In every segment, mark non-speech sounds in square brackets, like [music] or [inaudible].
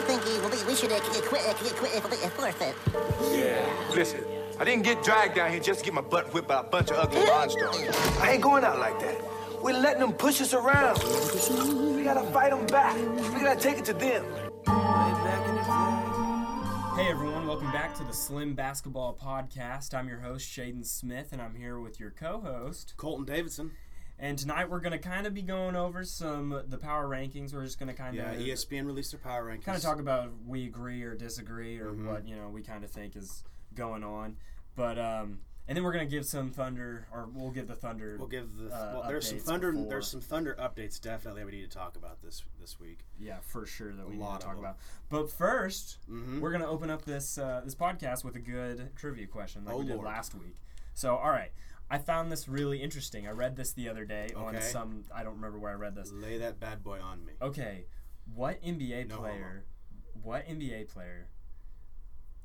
I think uh, we, we should uh, quit, uh, quit, uh, forfeit. Yeah. Listen, I didn't get dragged down here just to get my butt whipped by a bunch of ugly monsters. I ain't going out like that. We're letting them push us around. We gotta fight them back. We gotta take it to them. Hey everyone, welcome back to the Slim Basketball Podcast. I'm your host, Shaden Smith, and I'm here with your co host. Colton Davidson. And tonight we're going to kind of be going over some the power rankings. We're just going to kind of Yeah, ESPN released their power rankings. kind of talk about we agree or disagree or Mm-hmm. what you know we kind of think is going on. But um, and then we're going to give some Thunder, or we'll give the Thunder. We'll give the uh, well. There's some thunder. before. There's some thunder updates. Definitely, we need to talk about this this week. Yeah, for sure that we need to talk them. about. But 1st Mhm. we're gonna open up this uh, this podcast with a good trivia question like Oh, we did Lord. last week. So, all right, I found this really interesting. I read this the other day on some. I don't remember where I read this. Lay that bad boy on me. Okay, what NBA No player? What NBA player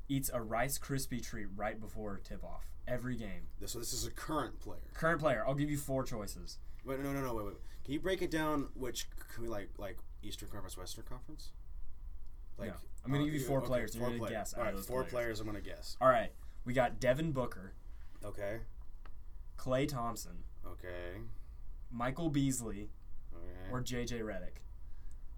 eats a Rice Krispie treat right before tip off every game? So this is a current player. Current player. I'll give you four choices. Wait, no, no, no, wait, wait. Can you break it down? Which can we like like Eastern Conference, Western Conference? Like, Yeah. I'm gonna uh, give you four okay, players, Four you're gonna players. guess All right, four players. players. I'm gonna guess. All right, we got Devin Booker, Okay. Klay Thompson, Okay. Michael Beasley, Okay. or JJ Redick.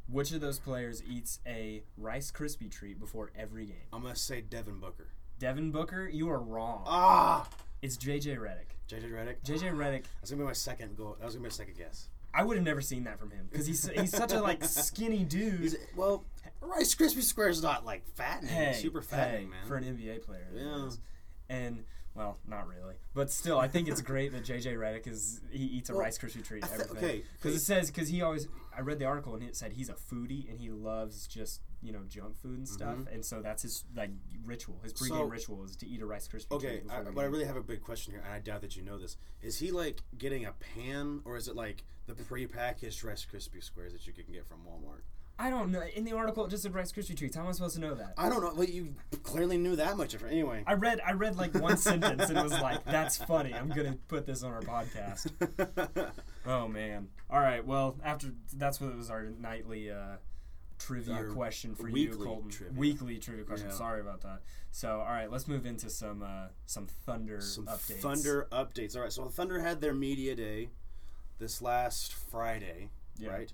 Which of those players eats a Rice Krispie treat before every game? I'm gonna say Devin Booker. Devin Booker, you are wrong. Ah. It's JJ Redick. JJ Redick. JJ Redick, [sighs] That's gonna be my second goal. That was gonna be my second guess. I would have never seen that from him because he's he's such a like skinny [laughs] dude. Well, Rice Krispie Square is not like fattening, hey, super hey, fattening, man. for an NBA player. it Yeah. is. And well, not really, but still, I think it's great that JJ Redick is he eats a Well, Rice Krispie treat I every thi- day. okay, because it says because he always I read the article and it said he's a foodie and he loves just you know junk food and stuff, and so that's his like ritual. His pregame Mm-hmm. So- ritual is to eat a Rice Krispie Okay, treat. I, but I really have a big question here, and I doubt that you know this. Is he like getting a pan, or is it like the pre-packaged Rice Krispie squares that you can get from Walmart? I don't know. In the article, it just said Rice Krispie treats. How am I supposed to know that? I don't know. Well, you clearly knew that much of it. Anyway, I read I read like one [laughs] sentence and it was like, "That's funny. I'm gonna put this on our podcast." [laughs] Oh man. All right. Well, after that's what it was our nightly uh, trivia Our question for you, weekly Colton. trivia. Weekly trivia question. Yeah. Sorry about that. So, all right, let's move into some uh, some Thunder Some updates. Thunder updates. All right, so Thunder had their media day this last Friday, Yeah. right?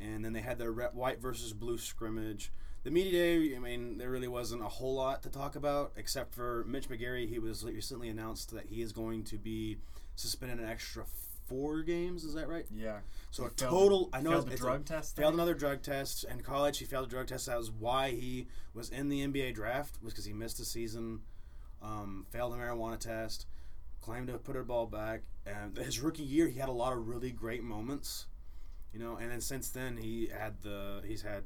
And then they had their red, white versus blue scrimmage. The media day, I mean, there really wasn't a whole lot to talk about except for Mitch McGary. He was recently announced that he is going to be suspended an extra four games. Is that right? Yeah. So He a failed- total. I know failed it's, it's drug a, test. Failed thing? another drug test in college. He failed a drug test. That was why he was in the NBA draft. Was because he missed a season, um, failed a marijuana test, claimed to put a ball back. And his rookie year, he had a lot of really great moments, you know. And then since then, he had the he's had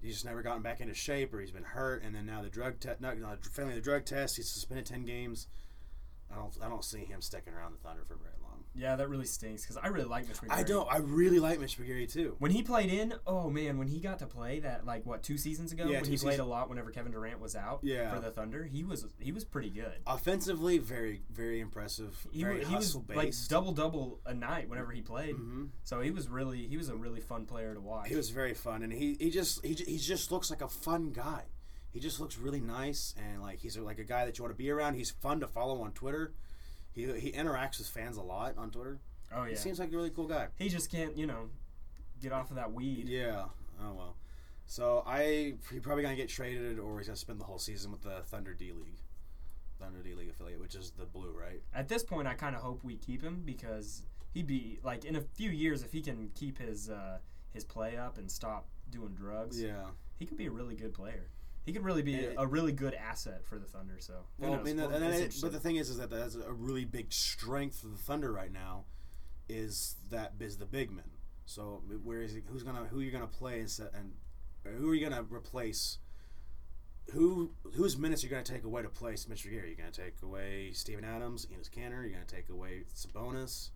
he's just never gotten back into shape, or he's been hurt. And then now the drug test, not, not failing the drug test, he's suspended ten games. I don't I don't see him sticking around the Thunder for very long. Yeah, that really stinks because I really like Mitch McGary. I don't. I really like Mitch McGary too. When he played in, oh man, when he got to play that like what two seasons ago, Yeah, when he played seasons- a lot whenever Kevin Durant was out Yeah. for the Thunder, he was he was pretty good. Offensively, very very impressive. He, very he was like double double a night whenever he played. Mhm. So he was really he was a really fun player to watch. He was very fun, and he, he just he, he just looks like a fun guy. He just looks really nice, and like he's like a guy that you want to be around. He's fun to follow on Twitter. He he interacts with fans a lot on Twitter. oh yeah. He seems like a really cool guy. he just can't you know get off of that weed. Yeah. Oh well. So I he probably gonna get traded, or he's gonna spend the whole season with the Thunder D League, Thunder D League affiliate, which is the blue, right? At this point, I kind of hope we keep him because he'd be like in a few years if he can keep his uh, his play up and stop doing drugs. Yeah. he could be a really good player. He could really be And- a really good asset for the Thunder. So Well, I mean, then it, but the thing is, is that that's a really big strength for the Thunder right now, is that is the big men. So where is he, who's gonna who are you gonna play and set, and who are you gonna replace? Who whose minutes are you gonna take away to place Mitch McGary? You're gonna take away Steven Adams, Enes Kanter. You're gonna take away Sabonis.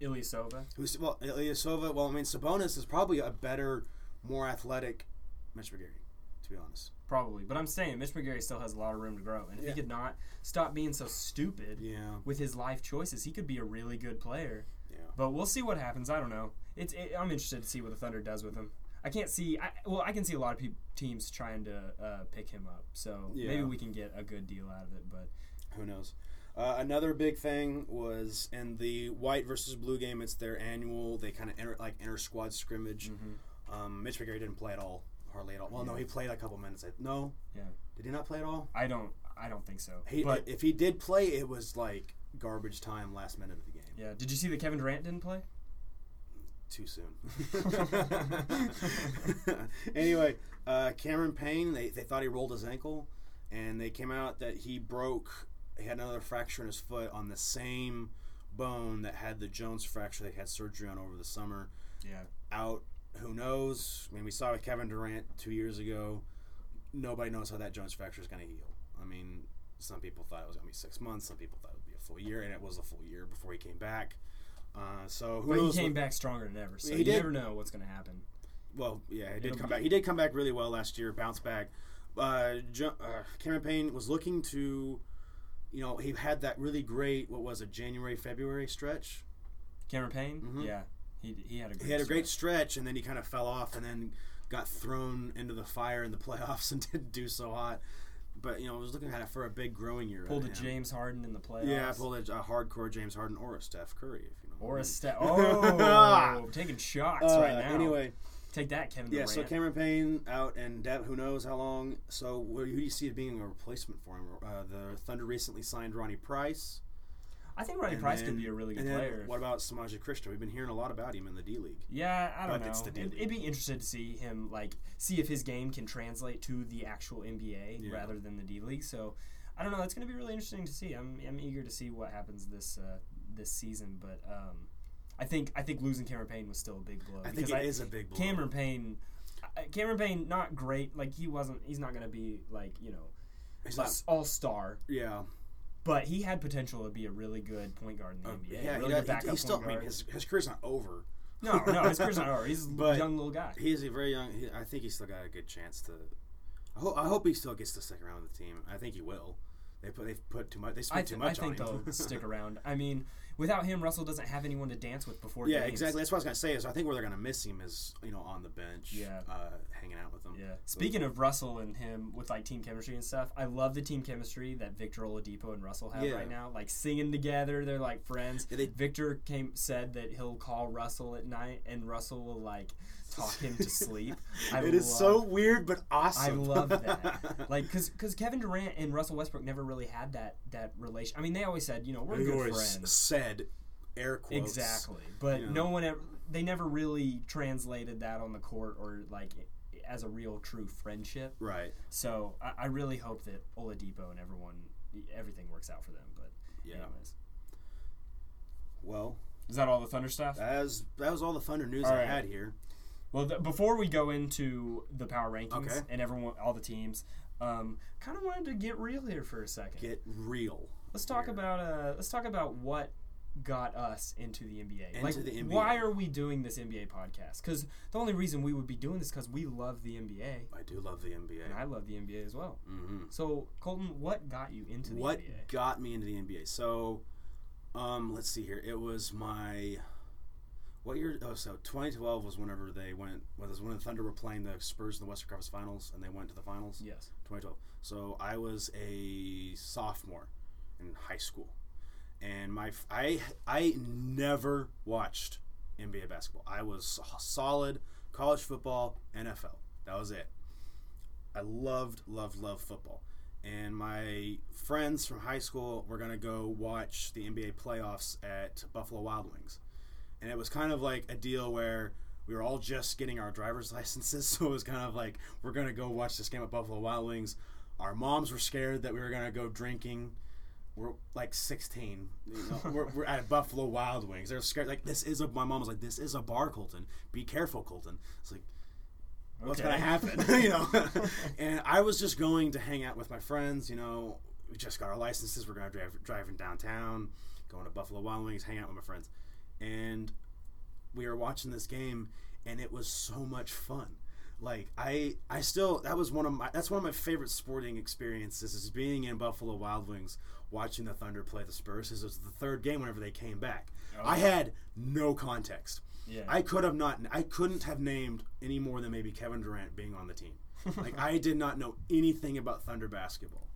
Ilyasova. Who's well Ilyasova? Well, I mean Sabonis is probably a better, more athletic Mitch McGary, to be honest. Probably, but I'm saying Mitch McGary still has a lot of room to grow, and if Yeah. he could not stop being so stupid Yeah. with his life choices, he could be a really good player. Yeah. But we'll see what happens. I don't know. It's it, I'm interested to see what the Thunder does with him. I can't see. I, well, I can see a lot of pe- teams trying to uh, pick him up. So Yeah. maybe we can get a good deal out of it. But Who knows? Uh, another big thing was in the white versus blue game. It's their annual. They kind of enter like inter squad scrimmage. Um, Mitch McGary didn't play at all, hardly at all. Well, no, he played a couple minutes. No, yeah, did he not play at all? I don't. I don't think so. He, but if he did play, it was like garbage time, last minute of the game. yeah, did you see that Kevin Durant didn't play? Too soon. [laughs] anyway, uh, Cameron Payne, they, they thought he rolled his ankle, and they came out that he broke, he had another fracture in his foot on the same bone that had the Jones fracture they had surgery on over the summer. Yeah. Out, who knows? I mean, we saw with Kevin Durant two years ago. Nobody knows how that Jones fracture is going to heal. I mean, some people thought it was going to be six months. Some people thought it would be a full year, and it was a full year before he came back. Uh, so who But he came what- back stronger than ever. So you did. never know what's going to happen. Well, yeah, he did It'll come back. He did come back really well last year. Bounced back. Uh, jo- uh, Cameron Payne was looking to, you know, he had that really great what was it January February stretch. Cameron Payne. Mhm. Yeah. He, he had a great He had a great stretch. and then he kind of fell off, and then got thrown into the fire in the [laughs] playoffs and didn't do so hot. But you know, I was looking at it for a big growing year. pulled a out of him. James Harden in the playoffs. Yeah, pulled a, a hardcore James Harden or a Steph Curry, if you know. Or a mean. step. [laughs] Oh, taking shots Uh, right now. Anyway, take that, Kevin Yeah, Durant. so Cameron Payne out, and Dev, who knows how long. So who do you see it being a replacement for him? Uh, the Thunder recently signed Ronnie Price. I think Ronnie and Price then- could be a really good player. What about Semaj Christon? We've been hearing a lot about him in the D League. Yeah, I don't But know. it's the It'd, D-League. it'd be interesting to see him like see if his game can translate to the actual NBA Yeah. rather than the D League. So I don't know. It's going to be really interesting to see. I'm I'm eager to see what happens this uh, this season. But um, I think I think losing Cameron Payne was still a big blow. I think it is a big blow. Cameron Payne. uh, Cameron Payne, not great. Like he wasn't. He's not going to be like you know, He's not. all star. Yeah, But he had potential to be a really good point guard in the NBA. Uh, yeah. really he, good he, still. I mean, his, his career's not over. no, no, his career's not [laughs] over. He's a young little guy. He's a very young. He, I think he's still got a good chance to. I hope, I hope he still gets to stick around with the team. I think he will. They put they've put too much. They I, spent th- too I much think on him. they'll stick [laughs] around. I mean, without him, Russell doesn't have anyone to dance with before Yeah, games. exactly. That's what I was gonna say. Is I think where they're gonna miss him is you know on the bench, Yeah. uh, hanging out with them. Yeah. Speaking of Russell and him with like team chemistry and stuff, I love the team chemistry that Victor Oladipo and Russell have Yeah. right now. Like singing together, they're like friends. Yeah, they- Victor came said that he'll call Russell at night, and Russell will like talk him to sleep. [laughs] I it is love- so weird but awesome. I love that. [laughs] Like, cause, cause Kevin Durant and Russell Westbrook never really had that that relation. I mean, they always said, you know, we're He good always friends. said air quotes. Exactly, but you know. no one ever. They never really translated that on the court or like as a real true friendship. Right. So I, I really hope that Oladipo and everyone, everything works out for them. But Yeah. anyways, Well, is that all the Thunder stuff? that was that was all the Thunder news All I right. had here. Well, th- before we go into the power rankings Okay. and everyone, all the teams, um, kind of wanted to get real here for a second. Get real. let's talk here. about uh, let's talk about what got us into the NBA. Into like, the NBA. why are we doing this NBA podcast? Because the only reason we would be doing this because we love the NBA, I do love the NBA. and I love the NBA as well. hmm So, Colton, what got you into the What NBA? got me into the NBA? So, um, let's see here. It was my what year? Oh, so 2012 was whenever they went. Was when the Thunder were playing the Spurs in the Western Conference Finals, and they went to the finals. Yes. 2012. So I was a sophomore in high school, and my f- I I never watched NBA basketball. I was solid college football, NFL. That was it. I loved loved loved football, and my friends from high school were gonna go watch the NBA playoffs at Buffalo Wild Wings, and it was kind of like a deal where we were all just getting our driver's [laughs] licenses, so it was kind of like we're gonna go watch this game at Buffalo Wild Wings. Our moms were scared that we were gonna go drinking. We're like 16. You know, [laughs] we're, we're at Buffalo Wild Wings. They're scared. Like this is a. My mom was like, "This is a bar, Colton. Be careful, Colton." It's like, what's Okay. gonna happen? [laughs] you know. and I was just going to hang out with my friends. You know, we just got our licenses. We're gonna drive driving downtown, going to Buffalo Wild Wings, hang out with my friends, and we were watching this game, and it was so much fun. Like I, I still that was one of my that's one of my favorite sporting experiences is being in Buffalo Wild Wings watching the Thunder play the Spurs. This was the third game whenever they came back. I had no context. Yeah. I could have not. I couldn't have named any more than maybe Kevin Durant being on the team. [laughs] like I did not know anything about Thunder basketball,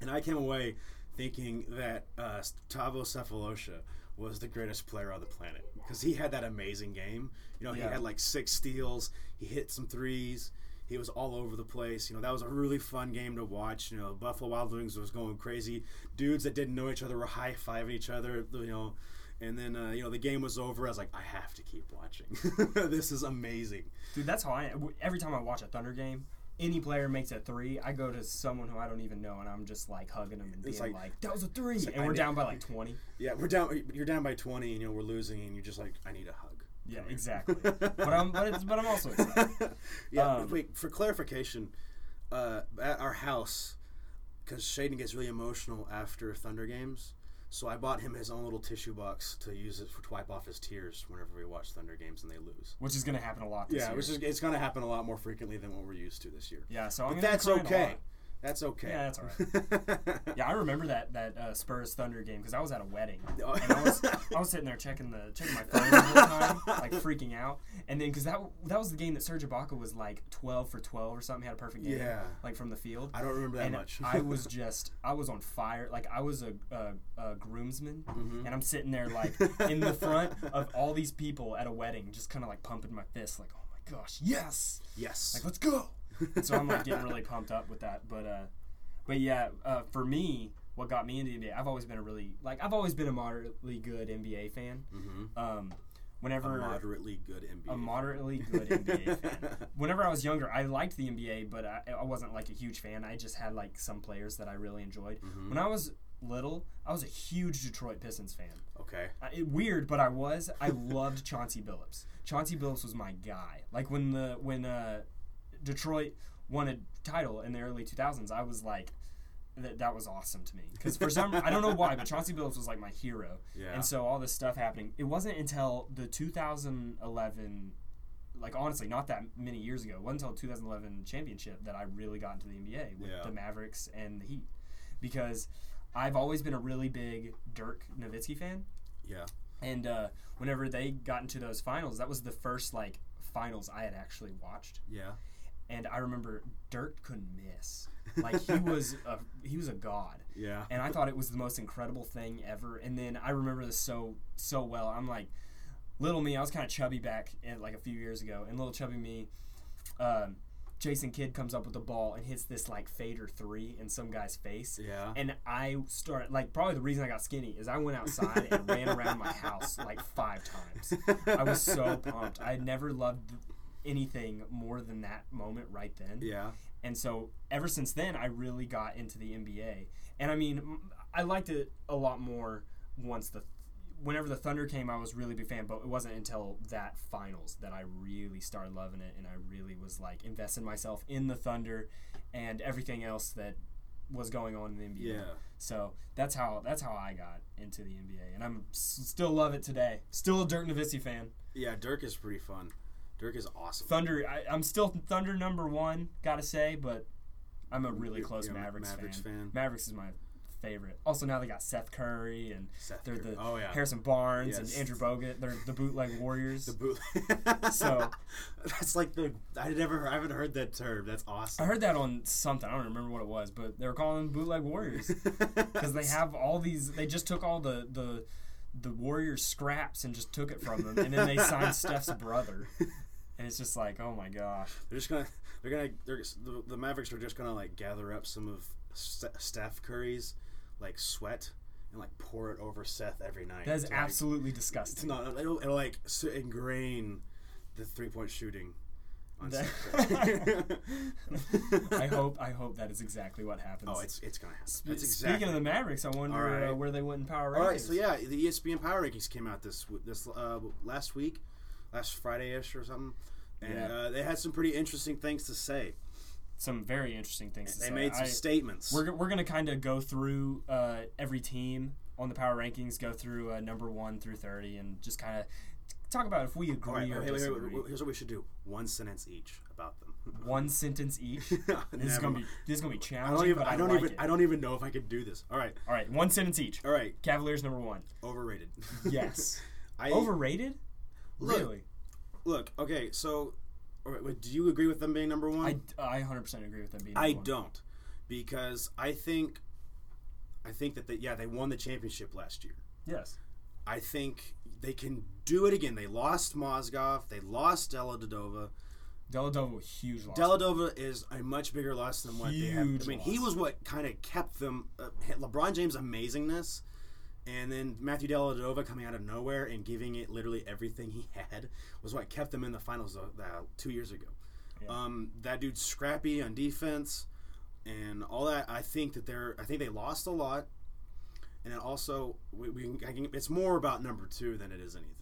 and I came away thinking that uh, Thabo Sefolosha was the greatest player on the planet because he had that amazing game. You know, he Yeah. had like six steals. He hit some threes. He was all over the place. You know, that was a really fun game to watch. You know, Buffalo Wild Wings was going crazy. Dudes that didn't know each other were high fiving each other. You know, and then uh, you know the game was over. I was like, I have to keep watching. [laughs] this is amazing. Dude, that's how I. Every time I watch a Thunder game, any player makes a three, I go to someone who I don't even know, and I'm just like hugging them and being like- like, "That was a three. like, and we're down by like [laughs] twenty. Yeah, we're down. You're down by 20, and you know we're losing, and you're just like, I need a hug. Yeah, exactly. [laughs] but I'm, but, it's, but I'm also excited. [laughs] Yeah. Um, wait, for clarification, uh, at our house, because Shaden gets really emotional after Thunder games, so I bought him his own little tissue box to use it for to wipe off his tears whenever we watch Thunder games and they lose. which is gonna happen a lot this Yeah, year. which is it's going to happen a lot more frequently than what we're used to this year. yeah, so I'm But gonna that's a okay. lot. That's okay. Yeah, that's all right. [laughs] Yeah, I remember that that uh, Spurs Thunder game because I was at a wedding Oh. and I was I was sitting there checking the checking my phone the whole time, like freaking out. And then because that that was the game that Serge Ibaka was like twelve for twelve or something, he had a perfect game, Yeah. like from the field. I don't remember that and much. I was [laughs] just I was on fire. Like I was a, a, a groomsman, Mm-hmm. and I'm sitting there like in the front of all these people at a wedding, just kind of like pumping my fist, like oh my gosh, yes, yes. like let's go. [laughs] So I'm like getting really pumped up with that. But uh, but yeah, uh, for me, what got me into the NBA, I've always been a really like I've always been a moderately good NBA fan. Mhm. Um, whenever a moderately good NBA. a moderately good NBA fan. [laughs] Whenever I was younger, I liked the NBA, but I, I wasn't like a huge fan. I just had like some players that I really enjoyed. Mm-hmm. When I was little, I was a huge Detroit Pistons fan. Okay. I, it, weird, but I was. I loved Chauncey Billups. Chauncey Billups was my guy. Like when the when uh, Detroit won a title in the early 2000s, I was like. That, that was awesome to me because for some I don't know why but Chauncey Billups was like my hero Yeah. and so all this stuff happening it wasn't until the 2011 like honestly not that many years ago it wasn't until 2011 championship that I really got into the NBA with Yeah. the Mavericks and the Heat because I've always been a really big Dirk Nowitzki fan Yeah. and uh, whenever they got into those finals that was the first like finals I had actually watched Yeah. And I remember Dirk couldn't miss like he [laughs] was a he was a god Yeah. and I thought it was the most incredible thing ever. And then I remember this so so well. I'm like, little me, I was kind of chubby back in, like a few years ago, and little chubby me, um, Jason Kidd comes up with the ball and hits this like fader three in some guy's face. Yeah. And I started like probably the reason I got skinny is I went outside and ran around my house like five times. I was so [laughs] pumped. I never loved anything more than that moment right then. Yeah. And so ever since then, I really got into the NBA. And I mean, I liked it a lot more once the, whenever the Thunder came, I was really a big fan. But it wasn't until that finals that I really started loving it, and I really was like investing myself in the Thunder and everything else that was going on in the NBA. Yeah. So that's how that's how I got into the NBA, and I'm s- still love it today. Still a Dirk Nowitzki fan. Yeah. Dirk is pretty fun. Dirk is awesome. Thunder, I, I'm still Thunder number one, gotta say, but I'm a really You're- close you're Mavericks, Mavericks fan. fan. Mavericks is my favorite. Also, now they got Seth Curry and Seth they're the Oh, yeah. Harrison Barnes and Andrew Bogut. They're the bootleg Warriors. [laughs] The boot. [laughs] So- that's like the I never I haven't heard that term. That's awesome. I heard that on something. I don't remember what it was, but they were calling them bootleg Warriors [laughs] because they have all these. They just took all the the the Warriors scraps and just took it from them, and then they signed Steph's brother. And it's just like, oh my gosh. They're just gonna they're gonna they're the, the Mavericks are just gonna like gather up some of St- Steph Curry's like sweat and like pour it over Seth every night. That is to, like- absolutely It's disgusting. not. It'll, it'll like ingrain the three point shooting. On That- Steph [laughs] I [laughs] hope I hope that is exactly what happens. Oh, it's it's gonna happen. Sp- That's Speaking of the Mavericks, I wonder right. uh, where they went in power rankings. All right, so yeah, the ESPN Power Rankings came out this this uh, last week, last Friday ish or something, and Yeah. uh, they had some pretty interesting things to say. some very interesting things to They say. made some I- statements. We're, we're gonna kind of go through uh, every team on the power rankings, go through uh, number one through thirty, and just kind of talk about if we agree right, or hey, wait, wait, disagree. wait, here's what we should do: one sentence each about them. [laughs] One sentence each. [laughs] this is gonna be this is gonna be I challenging. don't even. I I, don't like even. I don't even know if I could do this. All right. All right, one sentence each. All right. Cavaliers number one. Overrated. [laughs] Yes. I, Overrated? Look, Really, Look, okay, so all right, wait, do you agree with them being number one? I I 100% agree with them being. I number one. don't, because I think, I think that they, yeah they won the championship last year. Yes. I think they can do it again. They lost Mozgov. They lost Dellavedova. Dellavedova was huge loss. Dellavedova is a much bigger loss than what they have. I mean, he was what kind of kept them. Uh, LeBron James' amazingness, and then Matthew Dellavedova coming out of nowhere and giving it literally everything he had was what kept them in the finals uh, two years ago. Um, that dude's scrappy on defense and all that. I think that they're. I think they lost a lot, and then also we, we I can, it's more about number two than it is anything.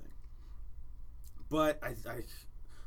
But I, I,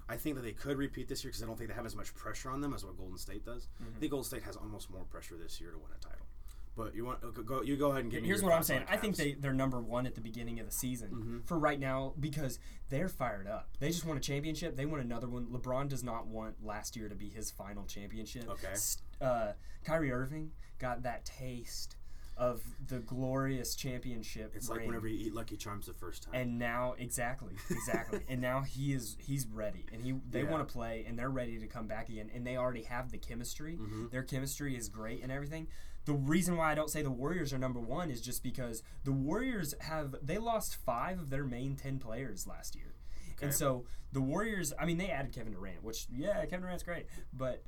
I think that they could repeat this year because I don't think they have as much pressure on them as what Golden State does. Mm-hmm. I think Golden State has almost more pressure this year to win a title. But you want go- you go ahead and give me. Here's what I'm saying. I think they they're number one at the beginning of the season Mm-hmm. for right now because they're fired up. They just won a championship. They want another one. LeBron does not want last year to be his final championship. Okay. Uh, Kyrie Irving got that taste of the glorious championship. It's like whenever you eat Lucky Charms the first time. and now exactly exactly [laughs] and now he is he's ready and he they Yeah. want to play and they're ready to come back again and they already have the chemistry Mm-hmm. their chemistry is great and everything the reason why i don't say the warriors are number one is just because the warriors have they lost five of their main 10 players last year and so the warriors i mean they added kevin durant which yeah kevin durant's great but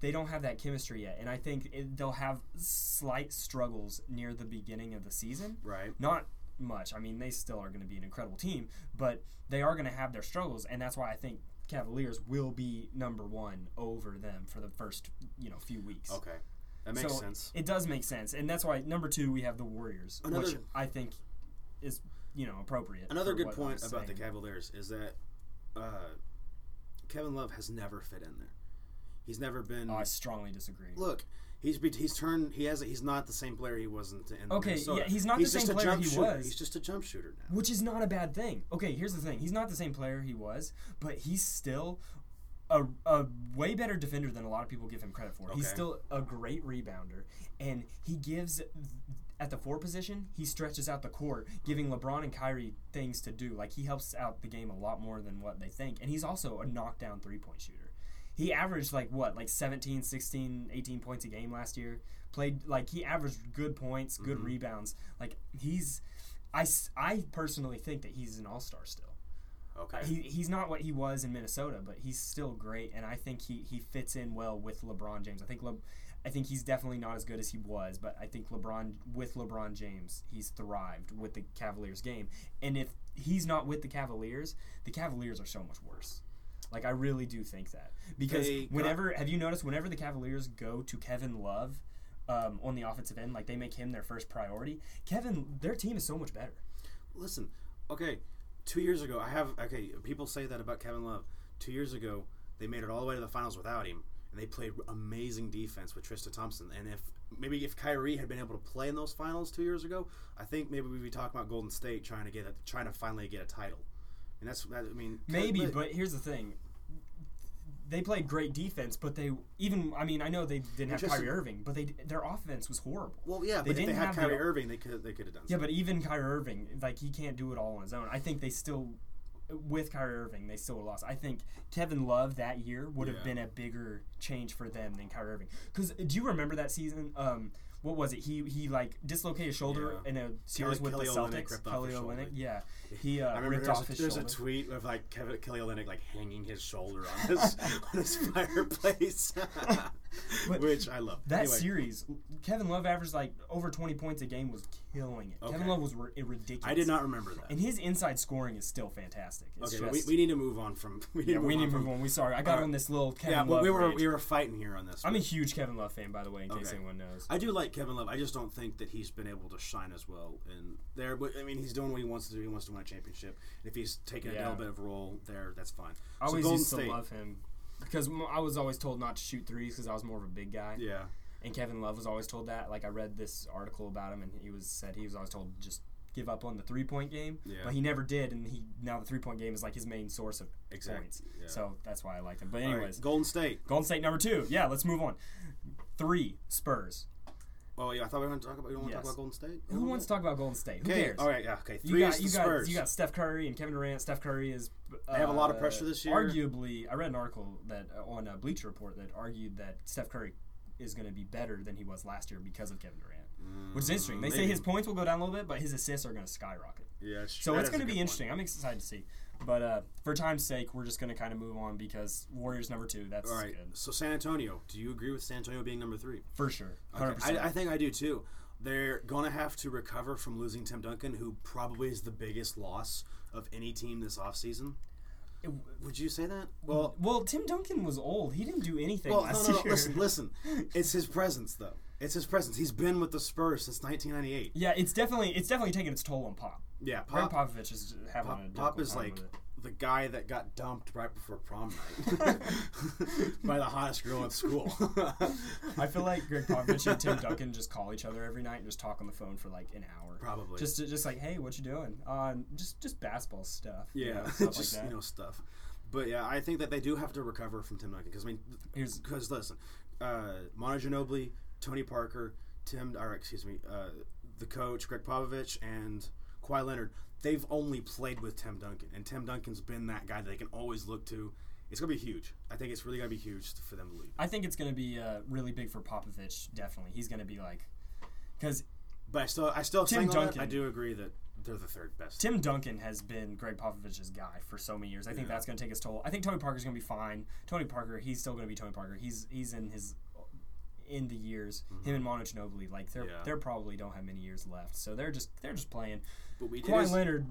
they don't have that chemistry yet and i think it, they'll have slight struggles near the beginning of the season right. not much. I mean, they still are going to be an incredible team, but they are going to have their struggles, and that's why I think Cavaliers will be number one over them for the first you know few weeks. Okay. That makes so sense. It does make sense, and that's why number two we have the Warriors, which I think is you know appropriate. Another good point about the. Cavaliers is that uh, Kevin Love has never fit in there. He's never been. Oh, I strongly disagree. Look, he's be- he's turned. He has. He's not the same player he wasn't in. Okay, Minnesota. yeah, he's not the just same player he shooter. was. He's just a jump shooter now. which is not a bad thing. Okay, here's the thing: he's not the same player he was, but he's still a, a way better defender than a lot of people give him credit for. He's still a great rebounder, and he gives at the four position he stretches out the court, giving LeBron and Kyrie things to do. Like he helps out the game a lot more than what they think, and he's also a knockdown three point shooter. He averaged like what, like 17, 16, 18 points a game last year. Played like he averaged good points, good mm-hmm. rebounds. Like he's I, I personally think that he's an all star still. Okay. He, he's not what he was in Minnesota, but he's still great, and I think he, he fits in well with LeBron James. I think Le, I think he's definitely not as good as he was, but I think LeBron with LeBron James, he's thrived with the Cavaliers game. And if he's not with the Cavaliers, the Cavaliers are so much worse. Like I really do think that because They whenever have you noticed whenever the Cavaliers go to Kevin Love um, on the offensive end, like they make him their first priority, Kevin, their team is so much better. Listen, okay, two years ago, I have okay. People say that about Kevin Love. Two years ago, they made it all the way to the finals without him, and they played amazing defense with Tristan Thompson. And if maybe if Kyrie had been able to play in those finals two years ago, I think maybe we'd be talking about Golden State trying to get a, trying to finally get a title. And that's that, I mean Maybe, but here's the thing. They played great defense, but they even I mean I know they didn't have Kyrie Irving, but they their offense was horrible. well, yeah, they but if they didn't had have Kyrie the- Irving, they could they could have done. Yeah, something. but even Kyrie Irving, like he can't do it all on his own. I think they still, with Kyrie Irving, they still lost. I think Kevin Love that year would have Yeah. been a bigger change for them than Kyrie Irving. Because do you remember that season? Um, what was it? He he like dislocated his shoulder Yeah. in a series Kelly- with Kelly the Celtics. off Kelly. Olynyk, yeah, he uh, I remember ripped there's, off a, his there's shoulder. a tweet of like Kevin Kelly Olynyk like hanging his shoulder on his [laughs] on his fireplace, [laughs] which I love. That Anyway, series, Kevin Love averaged like over 20 points a game, was killing it. Kevin Love was ri- ridiculous. I did not remember that. And his inside scoring is still fantastic. It's Okay, just, we, we need to move on from. [laughs] We need yeah, to move we need on to from, move on. We sorry, I got Uh, on this little Kevin Yeah, Love. we were rage. we were fighting here on this. I'm one. a huge Kevin Love fan, by the way, in case anyone knows. I do like Kevin Love. I just don't think that he's been able to shine as well in there. But I mean, he's doing what he wants to do. He wants to win championship. If he's taking a little bit of a role there, that's fine. I always Golden used State, to love him because I was always told not to shoot threes because I was more of a big guy. yeah, And Kevin Love was always told that. Like I read this article about him, and he was said he was always told just give up on the three point game. Yeah. But he never did, and he now the three point game is like his main source of Exact- points. yeah. So that's why I liked him. But All right, anyways, Golden State. Golden State number two. Yeah, let's move on. Three Spurs. Oh yeah, I thought we were going to talk about. You don't want to Yes. talk about Golden State? Who wants to talk about Golden State? Who Okay, cares? all right, yeah, okay. You Three got is you got you got Steph Curry and Kevin Durant. Steph Curry is uh, They have a lot of pressure this year. Arguably, I read an article that uh, on a Bleacher Report that argued that Steph Curry is going to be better than he was last year because of Kevin Durant, which is interesting. They say Mm, his points will go down a little bit, but his assists are going to skyrocket. yeah, it's So that it's going to be interesting. point. I'm excited to see. But uh, for time's sake, we're just going to kind of move on because Warriors number two. That's All right, good so San Antonio. Do you agree with San Antonio being number three? for sure. Okay, 100%. I, I think I do too. They're going to have to recover from losing Tim Duncan, who probably is the biggest loss of any team this offseason. Would you say that? Well, well, Tim Duncan was old. He didn't do anything well, no, no, no. Listen, listen. [laughs] It's his presence, though. It's his presence. He's been with the Spurs since 1998. Yeah, it's definitely it's definitely taking its toll on Pop. Yeah, Gregg Pop. Popovich is having Pop, a Pop is like the guy that got dumped right before prom night [laughs] [laughs] by the hottest girl at school. [laughs] I feel like Gregg Popovich and Tim Duncan just call each other every night and just talk on the phone for like an hour. Probably. Just to, just like, hey, what you doing? Uh, just just basketball stuff. you Yeah, know, stuff just like that. you know stuff. But yeah, I think that they do have to recover from Tim Duncan because I mean, Here's- because listen, uh, Manu Ginobili, Tony Parker, Tim, or excuse me, uh, the coach Gregg Popovich and Kawhi Leonard. They've only played with Tim Duncan, and Tim Duncan's been that guy that they can always look to. It's gonna be huge. I think it's really gonna be huge for them to leave. I think it's going to be uh, really big for Popovich. Definitely, he's going to be like, because But I still, I still Tim Duncan- I do agree that they're the third best. Tim Duncan has been Gregg Popovich's guy for so many years. I think Yeah. that's going to take its toll. I think Tony Parker's going to be fine. Tony Parker, he's still going to be Tony Parker. He's he's in his in the years. Him and Manu Ginobili, like they're Mm-hmm. Yeah. they're probably don't have many years left. So they're just they're just playing. but we Kawhi Leonard,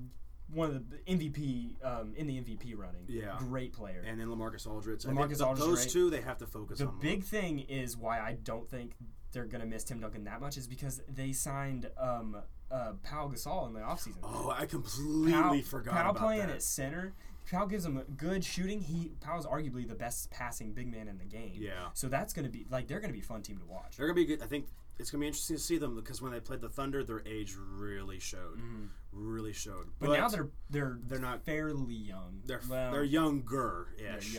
one of the MVP um, in the MVP running. Yeah. great player. and then Lamarcus Aldridge. I LaMarcus think Aldridge, those right? two they have to focus the on. more. big thing is why I don't think they're going to miss Tim Duncan that much is because they signed um, uh, Pau Gasol in the offseason. Oh, I completely forgot Pau about playing that. at center. Pau gives him good shooting. He Pau's arguably the best passing big man in the game. Yeah. So that's going to be like they're going to be a fun team to watch. They're gonna be good. I think it's gonna be interesting to see them because when they played the Thunder, their age really showed, really showed. Mm-hmm. But, now they're they're they're not- fairly young. they're well, they're younger they're ish.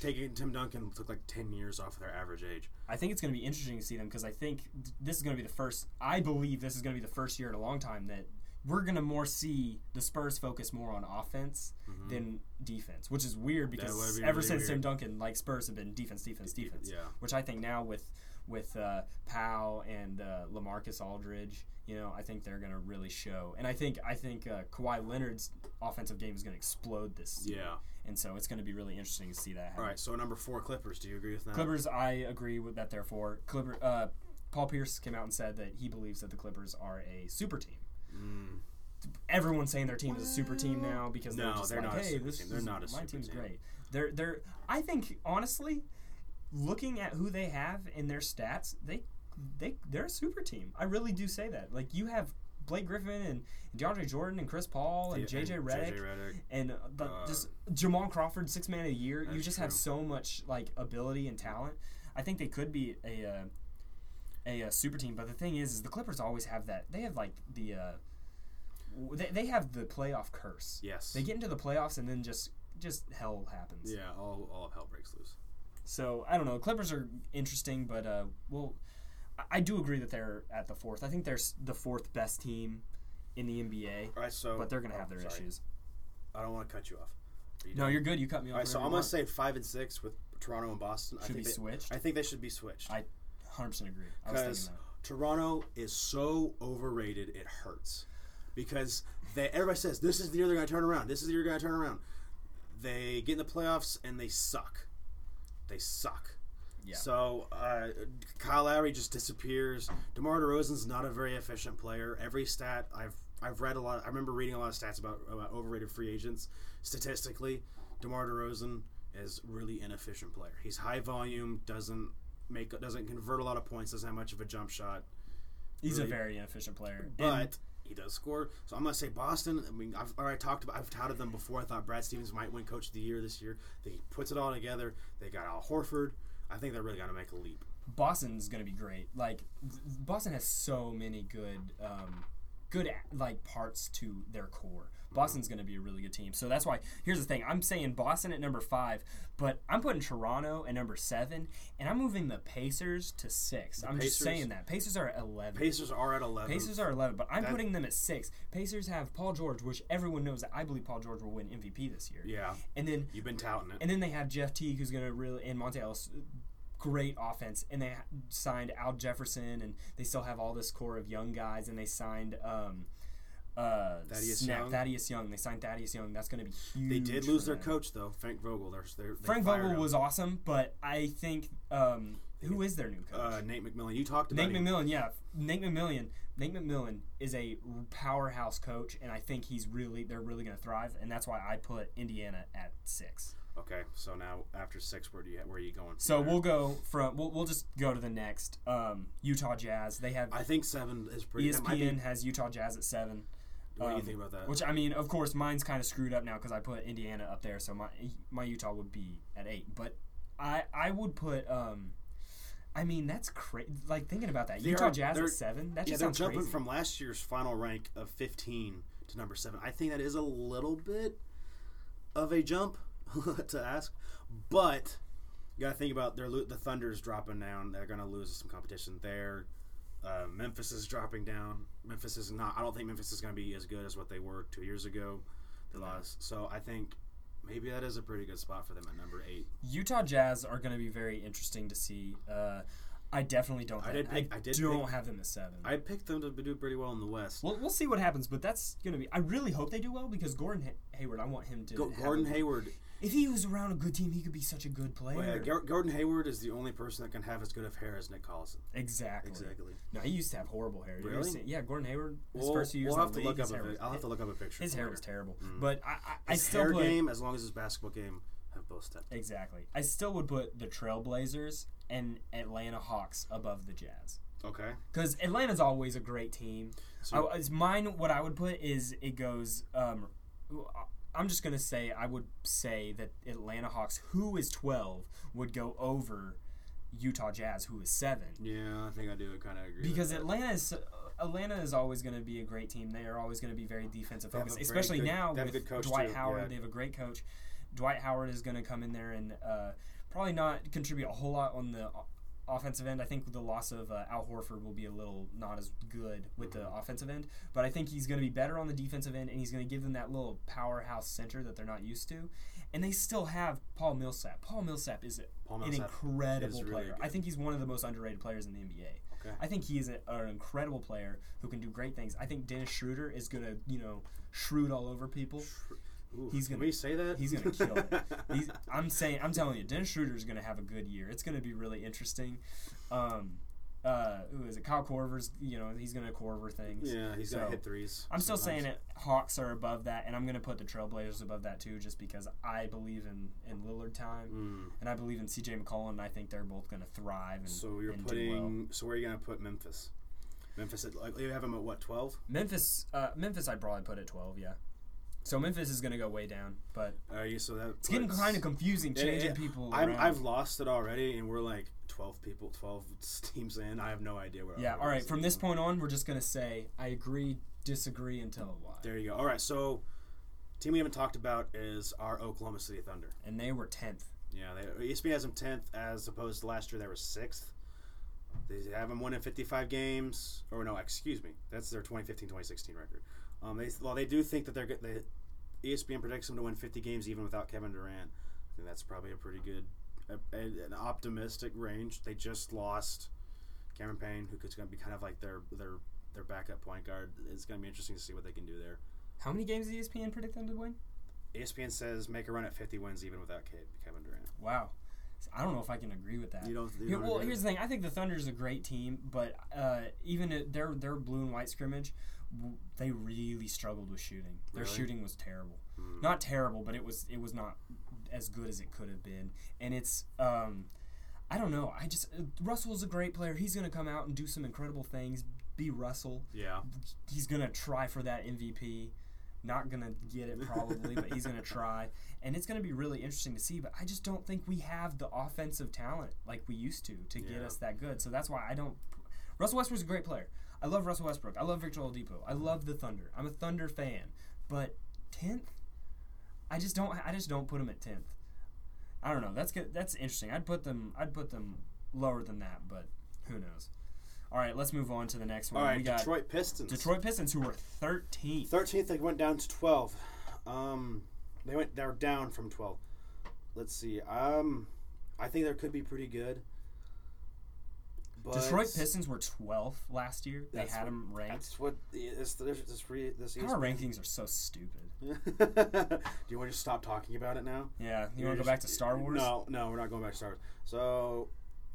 Taking Tim Duncan took like ten years off of their average age. I think it's going to be interesting to see them because I think th- this is going to be the first. I believe this is going to be the first year in a long time that we're going to more see the Spurs focus more on offense than defense, which is weird because Mm-hmm. be ever really since Tim weird. Duncan, like Spurs have been defense, defense, defense. yeah. Which I think now with with uh, Pau and uh, Lamarcus Aldridge, you know, I think they're going to really show. And I think I think uh, Kawhi Leonard's offensive game is going to explode this season. Yeah. And so it's going to be really interesting to see that happen. All right, so number four, Clippers. Do you agree with that? Clippers, I agree with that. Therefore, Clipper, uh, Paul Pierce came out and said that he believes that the Clippers are a super team. Everyone's saying their team is a super team now because they're Mm. Just they're like, not a hey, super this team. They're not a my super team's team. great. They're they're. I think honestly, looking at who they have in their stats, they they they're a super team. I really do say that. Like you have Blake Griffin and DeAndre Jordan and Chris Paul and Yeah, JJ Redick JJ Redick. and the, Uh, just Jamal Crawford, six man of the year. You just have so much like ability and talent. I think they could be a uh, a, uh super team. But the thing is, is the Clippers always have that. They have like the uh, w- they, they have the playoff curse. Yes. They get into the playoffs and then just just hell happens. Yeah, all, all of hell breaks loose. So I don't know. Clippers are interesting, but uh, well, I, I do agree that they're at the fourth. I think they're the fourth best team in the NBA, All right, so but they're gonna oh, have their sorry. issues. I don't want to cut you off. You No, done? you're good. You cut me off. All right, so I'm gonna say five and six with Toronto and Boston. I Should think be they, switched? I think they should be switched. I 100% agree. Because. Toronto is so overrated it hurts. Because they everybody says this is the year they're going to turn around. This is the year they're going to turn around. They get in the playoffs and they suck. They suck. Yeah. So uh, Kyle Lowry just disappears. DeMar DeRozan's not a very efficient player. Every stat I've I've read a lot. I remember reading a lot of stats about, about overrated free agents. Statistically, DeMar DeRozan is really inefficient player. He's high volume, doesn't make doesn't convert a lot of points, doesn't have much of a jump shot, He's really- a very inefficient player. but And he does score. So I'm gonna say Boston. I mean, I've already talked about. I've touted them before. I thought Brad Stevens might win Coach of the Year this year. He puts it all together. They got Al Horford. I think they're really gonna make a leap. Boston's to be great. Like Boston has so many good um, good like parts to their core. Boston's going to be a really good team. So that's why. Here's the thing: I'm saying Boston at number five, but I'm putting Toronto at number seven, and I'm moving the Pacers to six. I'm just saying that Pacers are at eleven. Pacers are at eleven. Pacers are 11, but I'm That- putting them at 6. Pacers have Paul George, which everyone knows that I believe Paul George will win MVP this year. Yeah, And then you've been touting it. and then they have Jeff Teague who's going to really and Monta Ellis great offense and they signed Al Jefferson and they still have all this core of young guys and they signed um uh, Thaddeus Snap, Young. Thaddeus Young. They signed Thaddeus Young. That's going to be huge. they did lose their them. coach though, Frank Vogel. They're, they're, they Frank Vogel him. was awesome, but I think um, who is their new coach? uh, Nate McMillan. You talked about Nate him. McMillan, yeah, Nate McMillan. Nate McMillan is a powerhouse coach, and I think he's really they're really going to thrive, and that's why I put Indiana at six. Okay, so now after six, where do you where are you going? So there? we'll go from we'll, we'll just go to the next um, Utah Jazz. They have I think seven is pretty. that might be- ESPN has Utah Jazz at seven. What do you Um, think about that? Which I mean, of course, mine's kind of screwed up now because I put Indiana up there, so my my Utah would be at eight. But I I would put um, I mean that's crazy. Like thinking about that, They Utah are- Jazz at seven. That yeah, just they're jumping crazy. from last year's final rank of 15 to number seven. I think that is a little bit of a jump [laughs] to ask, but you got to think about their the Thunder's dropping down. They're going to lose some competition there. Uh, Memphis is dropping down. Memphis is not. I don't think Memphis is going to be as good as what they were two years ago. They lost. So I think maybe that is a pretty good spot for them at number eight. Utah Jazz are going to be very interesting to see. Uh, I definitely don't. I did pick- I did don't pick- have them at seven. I picked them to do pretty well in the West. We'll, we'll see what happens, but that's going to be. I really hope they do well because Gordon Hay- Hayward. I want him to. Go, Gordon Hayward If he was around a good team, he could be such a good player. Well, yeah, Gordon Hayward is the only person that can have as good of hair as Nick Collison. exactly. Exactly. No, he used to have horrible hair. Really? yeah, Gordon Hayward. His We'll, first few years we'll have to look up A, was, I'll have to look up a picture. His hair later. was terrible, Mm. but I, I, I His still hair put game, as long as his basketball game, have both stepped. exactly. I still would put the Trailblazers and Atlanta Hawks above the Jazz. Okay. Because Atlanta's always a great team. So- I, mine, what I would put is it goes. Um, I'm just gonna say I would say that Atlanta Hawks, who is 12, would go over Utah Jazz, who is seven. Yeah, I think I do kind of agree. Because. Atlanta is Atlanta is always going to be a great team. They are always going to be very defensive focused, especially good- now they have a with Dwight too, Howard. yeah. They have a great coach. Dwight Howard is going to come in there and uh, probably not contribute a whole lot on the offensive end. I think the loss of uh, Al Horford will be a little not as good with the offensive end, but I think he's going to be better on the defensive end, and he's going to give them that little powerhouse center that they're not used to. And they still have Paul Millsap. Paul Millsap is Paul an incredible really player. I think he's one of the most underrated players in the NBA. Okay. I think he is a, an incredible player who can do great things. I think Dennis Schroeder is gonna, you know, shrewd all over people. Ooh, he's can gonna- we say that? He's gonna kill it. [laughs] He's, I'm saying, I'm telling you, Dennis Schroeder is gonna have a good year. It's gonna be really interesting. Um, uh, who is it? Kyle Korver's, you know, he's gonna Korver things. yeah, he's gonna hit threes. I'm still sometimes. saying it. Hawks are above that, and I'm gonna put the Trailblazers above that too, just because I believe in in Lillard time, Mm. and I believe in C.J. McCollum. And I think they're both gonna thrive. And, So you're and putting. well. So where are you gonna put Memphis? Memphis, at, like you have them at what? Twelve? Memphis, uh, Memphis, I'd probably put at twelve. Yeah. So Memphis is gonna go way down, but Are you so that? it's getting kind of confusing changing yeah. people. I'm, I've lost it already, and we're like twelve people, twelve teams in. I have no idea where. yeah. All right. From this point on, we're just gonna say I agree, disagree until why. There you go. All right, so team we haven't talked about is our Oklahoma City Thunder. And they were tenth. Yeah, they, ESPN has them tenth as opposed to last year they were sixth. They have them winning 55 games, or no, excuse me, that's their 2015-2016 record. Um, they well, they do think that they're good. They, ESPN predicts them to win 50 games even without Kevin Durant. I think that's probably a pretty good, a, a- an optimistic range. They just lost Cameron Payne, who is going to be kind of like their their their backup point guard. It's going to be interesting to see what they can do there. How many games does ESPN predict them to win? ESPN says make a run at 50 wins even without Kevin Durant. Wow. I don't know if I can agree with that. You don't- you don't well, here's the thing. I think the Thunder is a great team, but uh, even at their their blue and white scrimmage, w- they really struggled with shooting. Their Really? shooting was terrible. Hmm. Not terrible, but it was it was not as good as it could have been. And it's um, I don't know. I just uh, Russell's a great player. He's gonna come out and do some incredible things. Be Russell. Yeah. He's gonna try for that MVP. Not gonna get it probably, but he's gonna try, and it's gonna be really interesting to see. But I just don't think we have the offensive talent like we used to to get us that good. So that's why I don't. Russell Westbrook's a great player. I love Russell Westbrook. I love Victor Oladipo. I love the Thunder. I'm a Thunder fan. But tenth, I just don't. I just don't put them at tenth. I don't know. That's good. That's interesting. I'd put them. I'd put them lower than that, but who knows? All right, let's move on to the next one. All right, we got Detroit Pistons. Detroit Pistons, who were 13th. Thirteenth, they went down to twelve. Um, they went. They were down from twelve. Let's see. Um, I think there could be pretty good. But Detroit Pistons were 12th last year. They had what- them ranked. That's what this this this, re, this Our rankings are so stupid. [laughs] Do you want to just stop talking about it now? Yeah, you You're want to go back to Star Wars? No, no, we're not going back to Star Wars. So,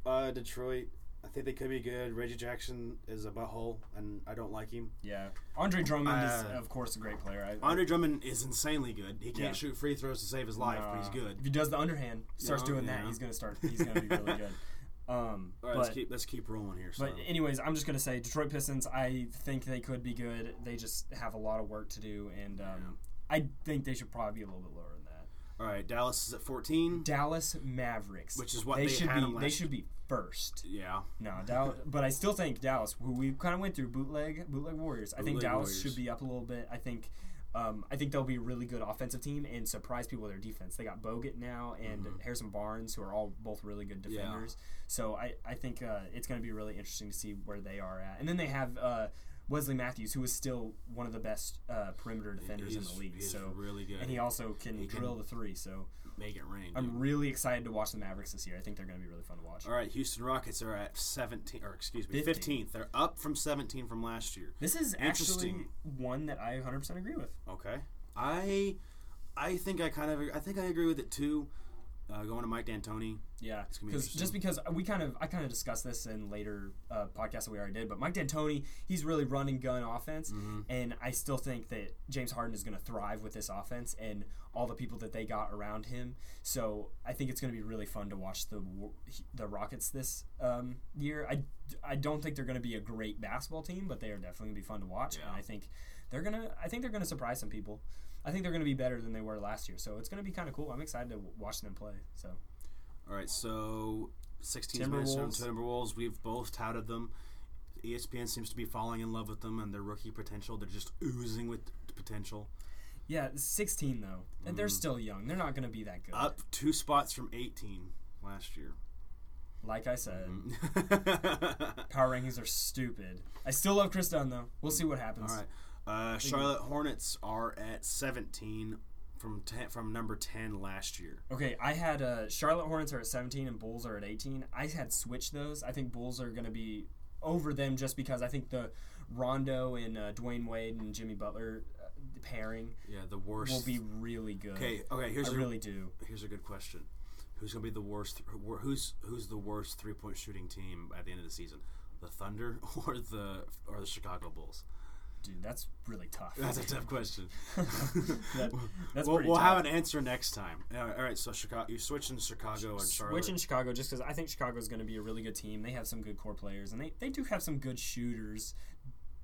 uh, Detroit, think they could be good. Reggie Jackson is a butthole, and I don't like him. Yeah, Andre Drummond is Uh, of course a great player. I, Andre Drummond is insanely good. He can't Yeah. shoot free throws to save his life, but he's good. If he does the underhand, starts No, doing that, he's gonna start. He's gonna be really good. [laughs] Um, All right, but, let's keep let's keep rolling here. So. but anyways, I'm just gonna say Detroit Pistons. I think they could be good. They just have a lot of work to do, and um, I think they should probably be a little bit lower than that. All right, Dallas is at 14. Dallas Mavericks, Which is what they, they should be. They should be first. Yeah. No, Dallas, [laughs] but I still think Dallas, who we kind of went through bootleg, bootleg Warriors. I think Dallas Warriors. should be up a little bit. I think, um, I think they'll be a really good offensive team and surprise people with their defense. They got Bogut now and Harrison Barnes, who are all both really good Mm-hmm. Yeah. defenders. So I, I think uh, it's going to be really interesting to see where they are at. And then they have uh, Wesley Matthews, who is still one of the best uh, perimeter defenders in the league. So really good. and he also can He can- drill the three. So Make it rain. I'm really excited to watch the Mavericks this year. I think they're going to be really fun to watch. All right, Houston Rockets are at 17, or excuse me, 15. 15th. They're up from 17 from last year. This is actually one that I 100% agree with. Okay. I I think I kind of I think I agree with it too. Uh, going to Mike D'Antoni. Yeah, gonna be because just because we kind of I kind of discussed this in later uh, podcasts that we already did, but Mike D'Antoni he's really running gun offense, Mm-hmm. and I still think that James Harden is going to thrive with this offense and all the people that they got around him. So I think it's going to be really fun to watch the the Rockets this um, year. I, I don't think they're going to be a great basketball team, but they are definitely going to be fun to watch, and I think they're gonna I think they're going to surprise some people. I think they're going to be better than they were last year, so it's going to be kind of cool. I'm excited to watch them play. So. All right, so 16 Timberwolves. Minnesota Timberwolves. We've both touted them. ESPN seems to be falling in love with them and their rookie potential. They're just oozing with potential. Yeah, 16 though. And They're still young. They're not going to be that good. Mm. Up two spots from 18 last year. Like I said, Mm-hmm. power rankings are stupid. I still love Kris Dunn though. We'll see what happens. All right. Uh, Charlotte Hornets are at 17 from 10, from number 10 last year. Okay, I had uh, Charlotte Hornets are at 17 and Bulls are at 18. I had switched those. I think Bulls are going to be over them just because I think the Rondo and uh, Dwyane Wade and Jimmy Butler uh, pairing Yeah, the worst. will be really good. Okay, okay. Here's I a, really do. here's a good question. Who's gonna be the worst? Who's who's the worst three point shooting team at the end of the season? The Thunder [laughs] or the or the Chicago Bulls? Dude, that's really tough. That's a tough question. [laughs] That- that's we'll we'll have an answer next time. All right, all right, so Chicago, you switching Chicago and Charlotte. Switch in Chicago just because I think Chicago is going to be a really good team. They have some good core players, and they, they do have some good shooters.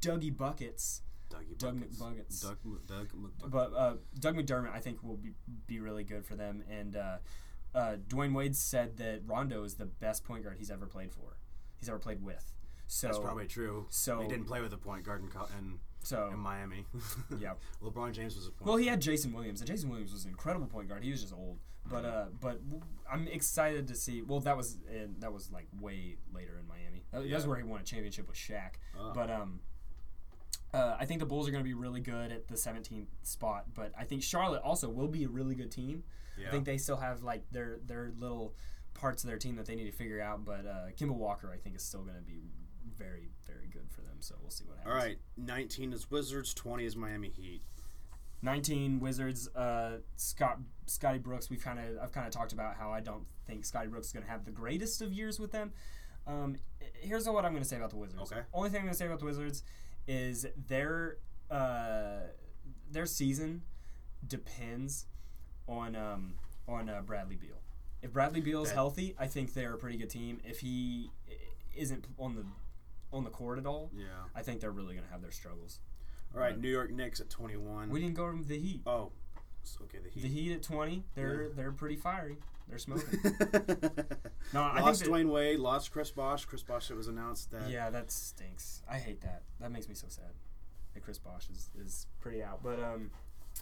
Dougie Buckets, Dougie Doug Buckets. McBuckets. Doug, M- Doug McBuckets. but uh, Doug McDermott I think will be, be really good for them. And uh, uh, Dwyane Wade said that Rondo is the best point guard he's ever played for. He's ever played with. So That's probably true. so- he didn't play with a point guard in, co- in, so in Miami. [laughs] yeah. LeBron James was a point. Well, he had Jason Williams, and Jason Williams was an incredible point guard. He was just old, but uh, but w- I'm excited to see. Well, that was in, that was like way later in Miami. That, That's where he won a championship with Shaq. Ah. But um, uh, I think the Bulls are going to be really good at the 17th spot. But I think Charlotte also will be a really good team. Yeah. I think they still have like their their little parts of their team that they need to figure out. But uh, Kemba Walker, I think, is still going to be very very good for them. So we'll see what happens. All right, 19 is Wizards, 20 is Miami Heat. 19 Wizards. Uh, Scott Scotty Brooks. We've kind of I've kind of talked about how I don't think Scotty Brooks is going to have the greatest of years with them. Um, here's what I'm going to say about the Wizards. Okay. Only thing I'm going to say about the Wizards is their uh, their season depends on um, on uh, Bradley Beal. If Bradley Beal is healthy, I think they're a pretty good team. If he isn't on the on the court at all, Yeah. I think they're really going to have their struggles. All right, New York Knicks at 21. We didn't go over the Heat. oh, okay, the Heat. The Heat at twenty, they're Yeah. they're pretty fiery. They're smoking. [laughs] No, I think lost that- Dwyane Wade, lost Chris Bosh. Chris Bosh, it was announced that Yeah, that stinks. I hate that. That makes me so sad. That Chris Bosh is, is pretty out, but um,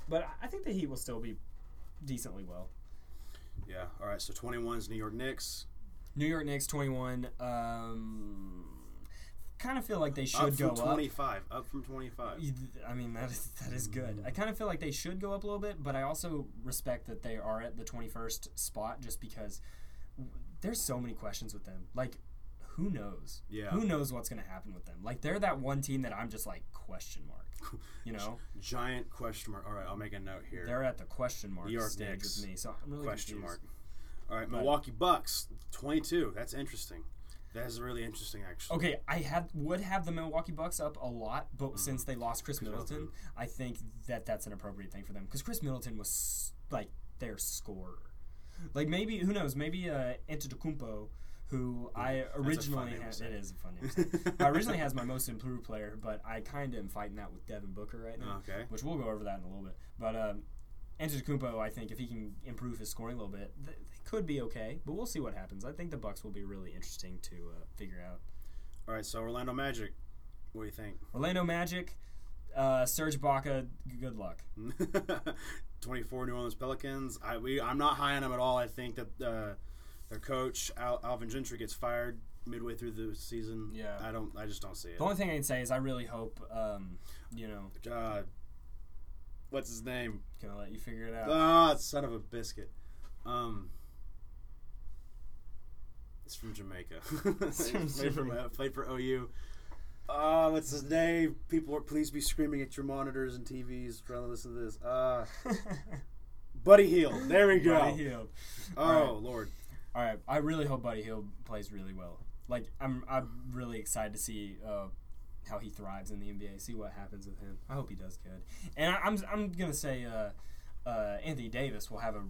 but I think the Heat will still be decently well. Yeah. All right. So 21 is New York Knicks. New York Knicks twenty one. Um, kind of feel like they should up go from up. 25. Up from 25. I mean that is that is good. I kind of feel like they should go up a little bit, but I also respect that they are at the twenty first spot just because there's so many questions with them. Like, who knows? Yeah. Who knows what's gonna happen with them? Like they're that one team that I'm just like question mark. [laughs] You know, Giant question mark. All right. I'll make a note here. they're at the question mark York stage Knicks. with me, so I'm really question confused. mark. All right. Milwaukee Bucks 22. That's interesting. That is really interesting, actually. Okay, I had would have the Milwaukee Bucks up a lot, but Mm-hmm. since they lost Khris Middleton, I think that that's an appropriate thing for them because Khris Middleton was like their scorer. Like maybe who knows? Maybe uh, Antetokounmpo, who I fun originally had, it is a fun name. [laughs] I originally has my most improved player, but I kind of am fighting that with Devin Booker right now. Okay. which we'll go over that in a little bit. But um, Antetokounmpo, I think if he can improve his scoring a little bit, th- they could be okay. But we'll see what happens. I think the Bucks will be really interesting to uh, figure out. All right. So Orlando Magic. What do you think? Orlando Magic, uh, Serge Ibaka, g- good luck. [laughs] 24 New Orleans Pelicans. I we I'm not high on them at all. I think that uh, their coach Al, Alvin Gentry gets fired midway through the season. Yeah. I don't. I just don't see it. The only thing I can say is I really hope, um, you know, Uh, what's his name? gonna let you figure it out. Ah, son of a biscuit. Um, it's from Jamaica. [laughs] It's from played, for, Jamaica. played for OU. Ah, what's his name? People, are, please be screaming at your monitors and TVs trying to listen to this. Ah, [laughs] Buddy Hield. There we go. Buddy Hield. Oh Alright. Lord. All right, I really hope Buddy Hield plays really well. Like I'm, I'm really excited to see uh, how he thrives in the NBA. See what happens with him. I hope he does good. And I, I'm, I'm gonna say uh, uh, Anthony Davis will have a,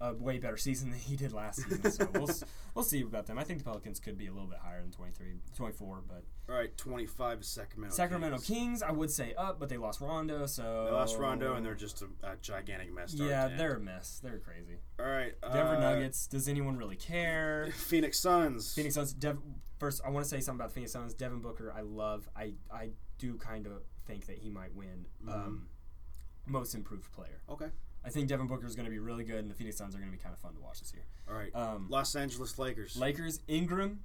a way better season than he did last season. So we'll, [laughs] we'll see about them. I think the Pelicans could be a little bit higher than 23, 24, but All right, 25 is Sacramento. Sacramento Kings. Kings, I would say up, but they lost Rondo, so They lost Rondo, and they're just a, a gigantic mess. yeah, they're a mess. They're crazy. all right. Denver uh, Nuggets. Does anyone really care? [laughs] Phoenix Suns. Phoenix Suns. Dev- first, I want to say something about the Phoenix Suns. Devin Booker, I love. I I do kind of think that he might win um, most improved player. Okay. I think Devin Booker is going to be really good, and the Phoenix Suns are going to be kind of fun to watch this year. All right. Um, Los Angeles Lakers. Lakers, Ingram,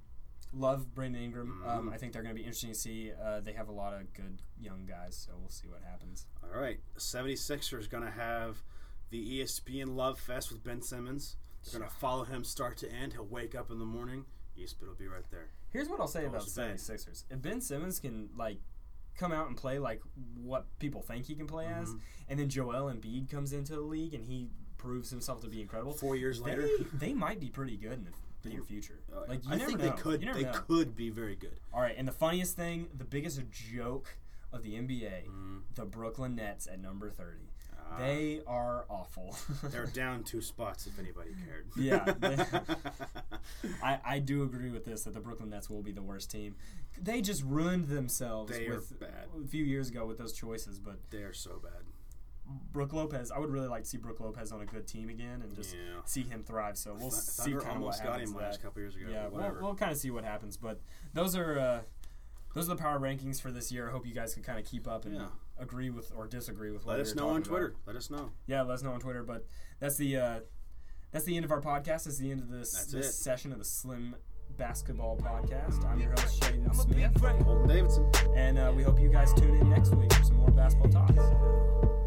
love Brandon Ingram. Um, Mhm. I think they're going to be interesting to see. Uh, they have a lot of good young guys, so we'll see what happens. All right. 76ers going to have the ESPN Love Fest with Ben Simmons. They're going to follow him start to end. He'll wake up in the morning. ESPN will be right there. Here's what I'll say about the 76ers. If Ben Simmons can like come out and play like what people think he can play as, Mm-hmm. and then Joel Embiid comes into the league and he proves himself to be incredible, Four years they, later. [laughs] they might be pretty good in the near future. Uh, Like you I think know. they could. They know. could be very good. All right, and the funniest thing, the biggest joke of the NBA, Mm-hmm. the Brooklyn Nets at number 30. Ah. they are awful. [laughs] They're down two spots if anybody cared. Yeah, they- [laughs] I, I do agree with this that the Brooklyn Nets will be the worst team. They just ruined themselves They are with bad. a few years ago with those choices. But they are so bad. Brook Lopez, I would really like to see Brook Lopez on a good team again and just Yeah. see him thrive. So we'll Th- see Thunder kind of what almost got happens. him last couple years ago. Yeah, we'll, we'll kind of see what happens. But those are uh, those are the power rankings for this year. I hope you guys can kind of keep up and Yeah. Agree with or disagree with. Let what us we're know on Twitter. about. Let us know. Yeah, let us know on Twitter. But that's the uh, that's the end of our podcast. That's the end of this That's this it. session of the Slim Basketball Podcast. I'm your host Shaden Smith, Colton Davidson. and uh, we hope you guys tune in next week for some more basketball talks.